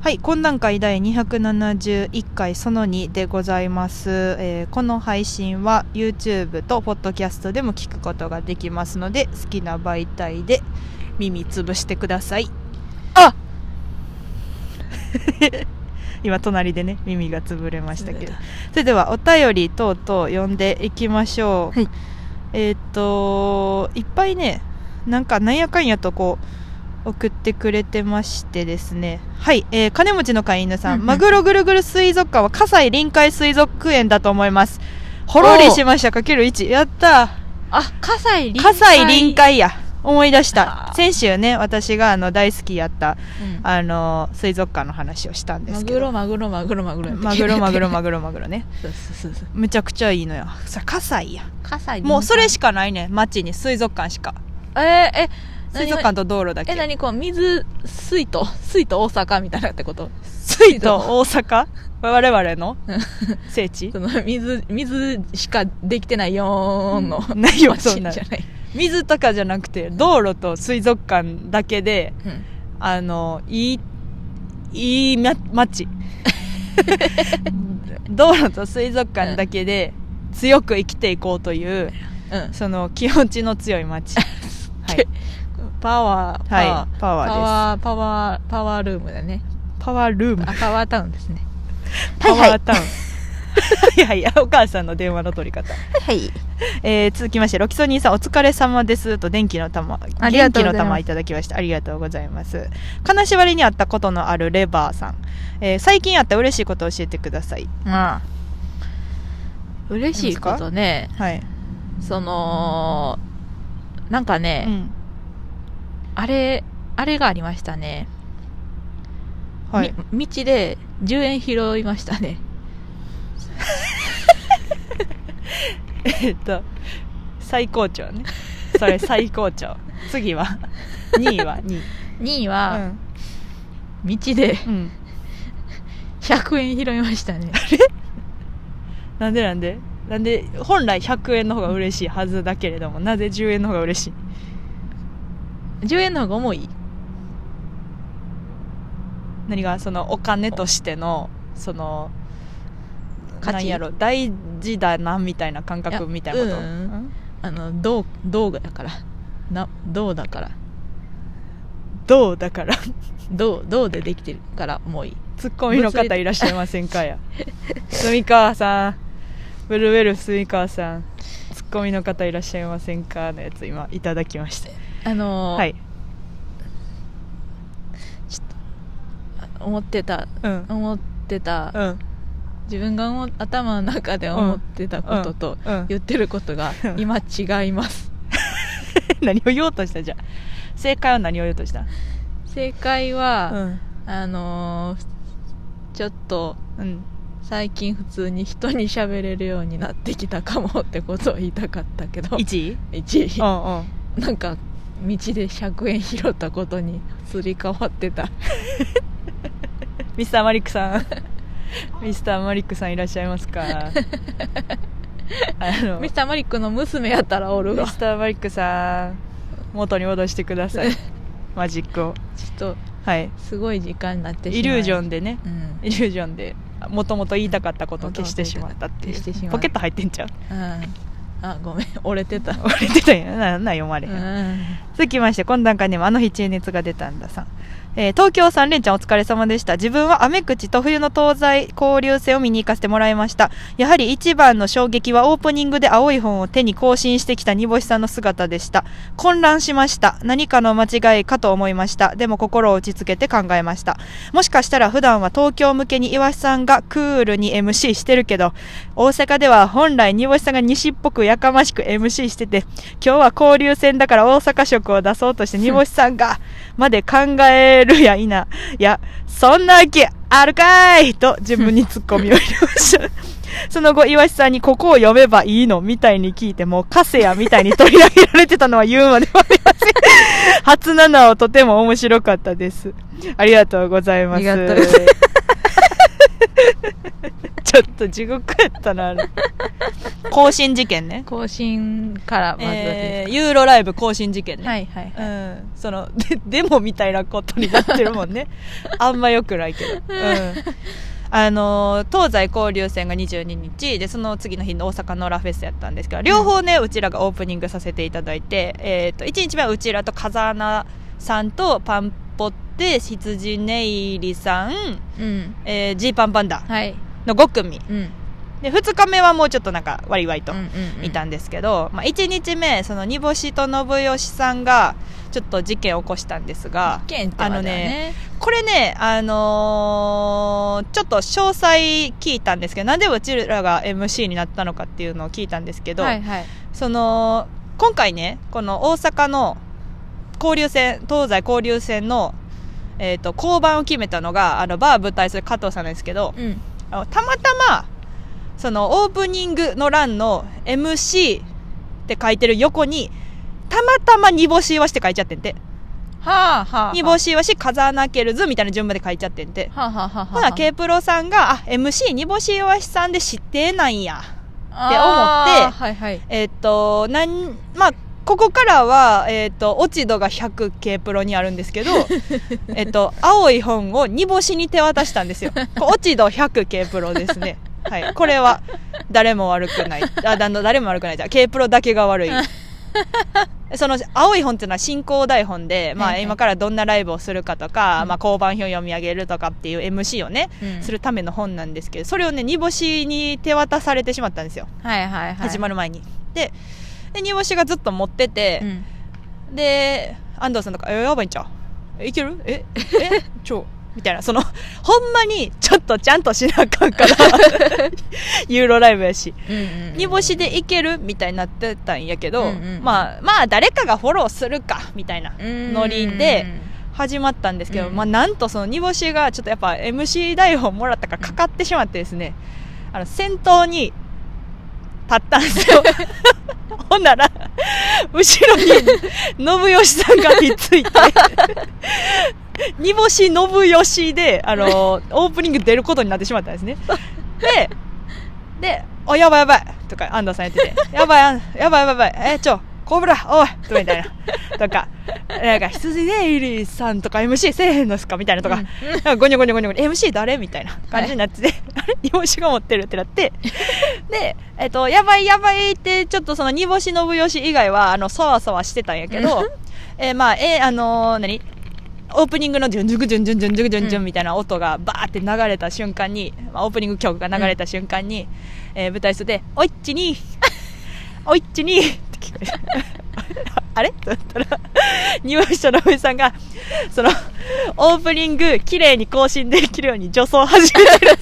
はい、懇談会第271回その2でございます、えーこの配信は YouTube と Podcast でも聞くことができますので好きな媒体で耳つぶしてください。あ！今隣でね耳がつぶれましたけど。それではお便り等々読んでいきましょう、はい。えーっといっぱいねなんかなんやかんやとこう送ってくれてましてですね。はい、えー金持ちの飼い犬さん、うんうん。マグロぐるぐる水族館は葛西臨海水族園だと思います。ほろりしましたか？ける1やったあ葛西臨葛西臨海や。思い出した。先週ね私があの大好きやったうん。あの水族館の話をしたんですマけど。グロマグロマグロマグロ。マグロマグロマググロマグロね。ロそうそうそう。むちゃくちゃいいのよ。さ葛西や。葛西もうそれしかかないね。街に水族館しか。えー、え水族館と道路だけ。え何こう水水と水と大阪みたいなってこと？水と大阪？我々の？うん。聖地？その水水しかできてないよーんの、うん。ないよ街そんな。じゃない、水とかじゃなくて道路と水族館だけでうん、あのいいいいま街 道路と水族館だけで強く生きていこうといううん。その気持ちの強い街 はいパワーパワー、はいパワーです。パワーパワーパワールームだね。パワールーム。あパワータウンですね。パワータウン。いやい。や お母さんの電話の取り方。はいえー続きましてロキソニーさんお疲れ様ですと電気の玉ありがとうございます。元気の玉いただきました。ありがとうございます。金縛りにあったことのあるレバーさん、えー最近あった嬉しいことを教えてください。まあ嬉しいことね。はい、そのなんかうね、んあれあれがありましたね、はい、み道で10円拾いましたね。えっと最高潮ね。それ最高潮。次は？2位は？2位。2位うは、ん、道でうん、100円拾いましたね。なんでなんで？なんで本来100円の方が嬉しいはずだけれどもなぜ10円の方が嬉しい？10円の方が重い？何がそのお金としてのその価値？やろ大事だなみたいな感覚みたいなこと、うん。うん？あの銅銅だから。な銅だから。どうだから？銅銅でできてるから重い。ツッコミの方いらっしゃいませんかや？住川さん。ブルーウェル住川さん。ツッコミの方いらっしゃいませんかのやつ今いただきましたあのーはい。思ってたうん。思ってた、うん。自分が思頭の中で思ってたことと言ってることがうん。今違います。何を言おうとしたじゃあ。正解は何を言おうとした？正解は、うん。あのーちょっとうん。最近普通に人に喋れるようになってきたかもってことを言いたかったけど。1位1うんうん。なんか道で100円拾ったことにすり替わってた。ミスターマリックさん。ミスターマリックさんいらっしゃいますか？あのミスターマリックの娘やったらおるわ。ちミスターマリックさん元に戻してください。マジックを。ょっとはい。すごい時間になってしまイリュージョン、ンでね。うん。イリュージョンでもともと言いたかったことを消してしまったっていう。ポケット入ってんちゃう？うん、あごめん折れてた。折れてたんやなな読まれへん、うん。続きまして今段階にもあの日中熱が出たんださん、えー東京三連チャンお疲れ様でした。自分はアメ口と冬の東西交流戦を見に行かせてもらいました。やはり一番の衝撃はオープニングで青い本を手に更新してきた煮干しさんの姿でした。混乱しました。何かの間違いかと思いました。でも心を落ち着けて考えました。もしかしたら普段は東京向けに岩井さんがクールに MC してるけど大阪では本来煮干しさんが西っぽくやかましく MC してて今日は交流戦だから大阪色を出そうとして煮干しさんがまで考えるやいな。いや、そんなわけあるかいと自分にツッコミを入れました。その後、岩下さんにここを読めばいいのみたいに聞いても、カセヤみたいに取り上げられてたのは言うまでもありません。初七をとても面白かったです。ありがとうございます。ありがとうございまちちょっと地獄やったなあれ。更新事件ね。更新からまず。えーでユーロライブ更新事件ね、はいはいはい、うん、そのでデモみたいなことになってるもんね。あんまよくないけど、うん、あのー東西交流戦が22日。でその次の日の大阪ノーラフェスやったんですけど両方ね、うちらがオープニングさせていただいて、えー、と1日目はうちらと風穴さんとパンポって羊ネイリさんうん。えージーパンパンダ。はいの5組。うん。で2日目はもうちょっとなんかワリワリといたんですけど、まあ、1日目その煮干しと信義さんがちょっと事件を起こしたんですが事件ってまだあのねねこれねあのーちょっと詳細聞いたんですけどなんでうちらが MC になったのかっていうのを聞いたんですけど、はいはい。その今回ねこの大阪の交流戦東西交流戦の、えー、と交番を決めたのがあのバー舞台する加藤さんなんですけど、うんたまたまそのオープニングの欄の MC って書いてる横にたまたま煮干しわしって書いちゃってんて。はあはあ煮干しわし風穴ケルズみたいな順番で書いちゃってんて。はあはあはあ。はあほな K プロさんがあ MC 煮干しわしさんで知ってなんや。あーはいはい。えっとなんまあここからは、えっと落ち度が 100K プロにあるんですけど えっと青い本を煮干しに手渡したんですよ。こ落ち度 100K プロですね。はい。これは誰も悪くない。あだの誰も悪くないじゃ K プロだけが悪い。その青い本っていうのは進行台本で、まあ、今からどんなライブをするかとか、うん。まあ、交番表読み上げるとかっていう MC をね、うん。するための本なんですけどそれをね煮干しに手渡されてしまったんですよ。はいはいはい。始まる前に。でで煮干しがずっと持っててう、ん。で安藤さんとか「えやばいんちゃう？いける？ええちょ」みたいな。そのほんまにちょっとちゃんとしなあかんから ユーロライブやし。うんうんうん煮干しでいける？みたいになってたんやけど、うんうんまあまあ誰かがフォローするかみたいなノリで始まったんですけど、うん。まあなんとその煮干しがちょっとやっぱ MC 台本もらったからかかってしまってですね、あの先頭に立ったんですよ ほんなら後ろに信義さんがひっついて煮干し信義であのオープニング出ることになってしまったんですね。でで「おやばいやばい」とか安藤さん言ってて「やばいやばいやばいやばいえちょコブラおい!」みたいな。とかなんか羊ねイリーさんとか MC せえへんのっすかみたいなとか,、うん。ゴニョゴニョゴニョゴニョ MC 誰みたいな感じになってて、あれ？煮干しが持ってるってなって。で、えっと、やばいやばいってちょっとその煮干し信義以外はあのそわそわしてたんやけどえーまあえーあのー何？オープニングのジュンジュクジュンジュンジュンジュンジュンジュンみたいな音がバーって流れた瞬間に、まあ、オープニング曲が流れた瞬間に、えー舞台袖で「おいっちに おいっちに」って聞こえたあれ？と思ったら庭下の上さんがそのオープニング綺麗に更新できるように助走を始めてる。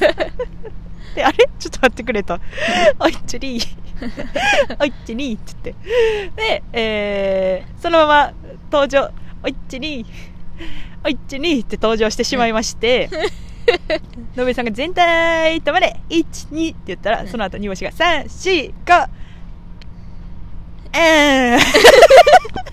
であれ？ちょっと待ってくれと「おいっちに」おいっちにって言って。で、えーそのまま登場。おいっちにおいっちにって登場してしまいまして、のべさんが全体止まれ !1、2って言ったら、その後、煮干しが3、4、5、えーん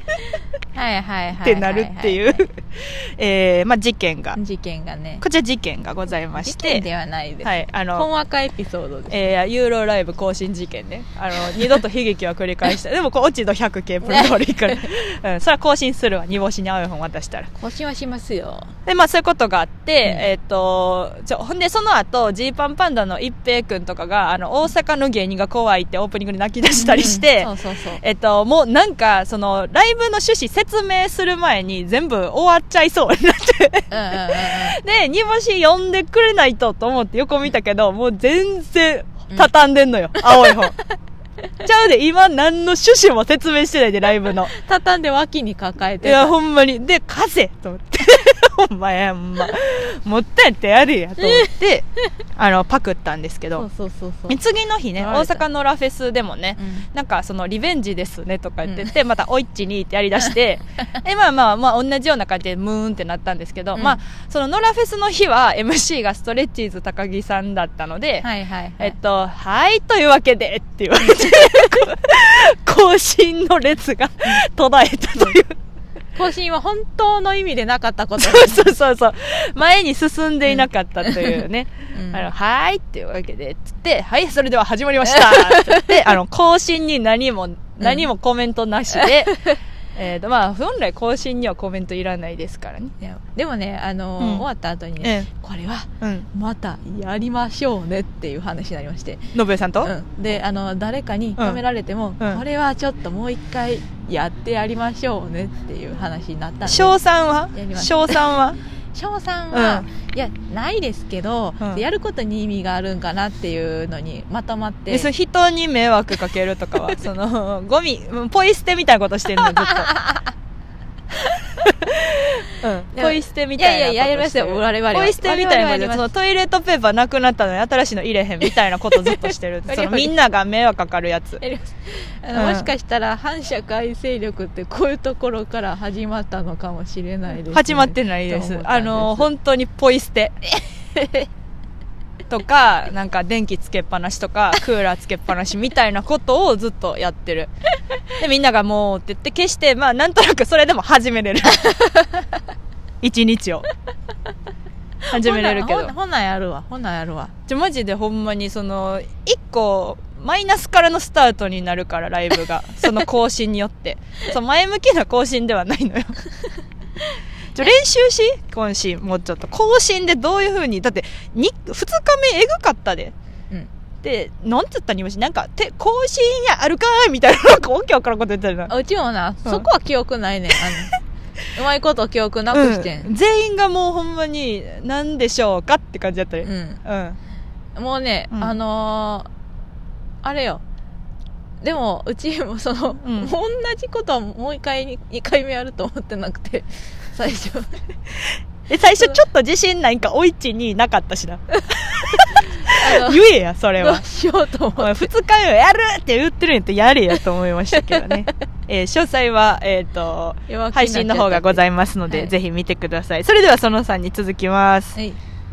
はいはいはいってなるっていう、えーまあ、事件が、事件がね。こちら事件がございまして、事件ではないです、はい、あの、わかエピソードです、えーユーロライブ更新事件ね。あの、二度と悲劇は繰り返した。でも、こう、落ち度 100K プロ通りいいから。うん、それは更新するわ。煮干しに青い本渡したら。更新はしますよ。で、まあそういうことがあって、えっ、と、ちょ、ほんでその後、ジーパンパンダの一平くんとかが、あの、大阪の芸人が怖いってオープニングで泣き出したりして、うん。そうそうそう。えっと、もうなんか、その、ライブの趣旨説明する前に全部終わっちゃいそうになって。で、煮干し呼んでくれないとと思って横見たけど、もう全然畳んでんのよ、青い本。ちゃうで、今何の趣旨も説明してないで、ライブの。畳んで脇に抱えていや、ほんまに。で、風と思って。ほんまや、ほんま。持ったんやってやるや、と思って、あの、パクったんですけどそう。そうそう次の日ね、大阪のラフェスでもね、うんなんかそのリベンジですねとか言ってて、またおいっちにってやりだして、え、まあまあまあ同じような感じでムーンってなったんですけど、うんまあそのノラフェスの日は MC がストレッチーズ高木さんだったので、はいはいはいえっと、はい、というわけでって言われて、更新の列が途絶えたという。更新は本当の意味でなかったこと。そうそうそう。前に進んでいなかったというね。うんあの、はーいっていうわけで、つって、はい、それでは始まりましたって言って、あの、更新に何も、何もコメントなしで、えっと、まあ、本来更新にはコメントいらないですからね。でもね、あのーうん。終わった後にね、えこれは。またやりましょうねっていう話になりまして。のぶえさんと、うん、で、あの、誰かに止められても、うん。これはちょっともう一回やってやりましょうねっていう話になったんで。翔さんは？やります翔さんは翔さんいや、ないですけど、うんやることに意味があるんかなっていうのにまとまって。人に迷惑かけるとかは、その、ゴミ、うんポイ捨てみたいなことしてるの、ずっと。ポイ捨てみたいな。いやいややりますよ我々はポイ捨てみたいなことで、我々はやりますそのトイレットペーパーなくなったのに新しいの入れへんみたいなことずっとしてる。そのみんなが迷惑かかるやつ。あの、うんもしかしたら反社会勢力ってこういうところから始まったのかもしれないです、ね、始まってないですあの、本当にポイ捨て。とか、なんか電気つけっぱなしとか、クーラーつけっぱなしみたいなことをずっとやってる。で、みんながもうって言って消して、まあなんとなくそれでも始めれる。一日を。始めれるけどほんな。やるわほんなんやるわじゃ、マジでほんまにその、一個、マイナスからのスタートになるから、ライブが。その更新によって。そう、前向きな更新ではないのよ。ちょ、練習し？今週、もうちょっと。更新でどういう風に、だって、に、二日目えぐかったで。うんで、なんつったにもし、なんか、て、更新やあるかみたいな、わけわからんこと言ってるな。あうちもな、うんそこは記憶ないねんあの うまいこと記憶なくしてんうん全員がもうほんまに、なんでしょうかって感じだったね。うん、うん。もうね、うんあのーあれよでもうちもその、うん同じことはもう一回に2回目やると思ってなくて 最初え、最初ちょっと自信ないんか、おいちになかったしな。言えや、それはどう。しようと思お前って二日目をやるって言ってるんやったらやれやと思いましたけどね。えー詳細は、えっ、と、配信の方がございいますので、はいぜひ見てください。それではその3に続きます。はい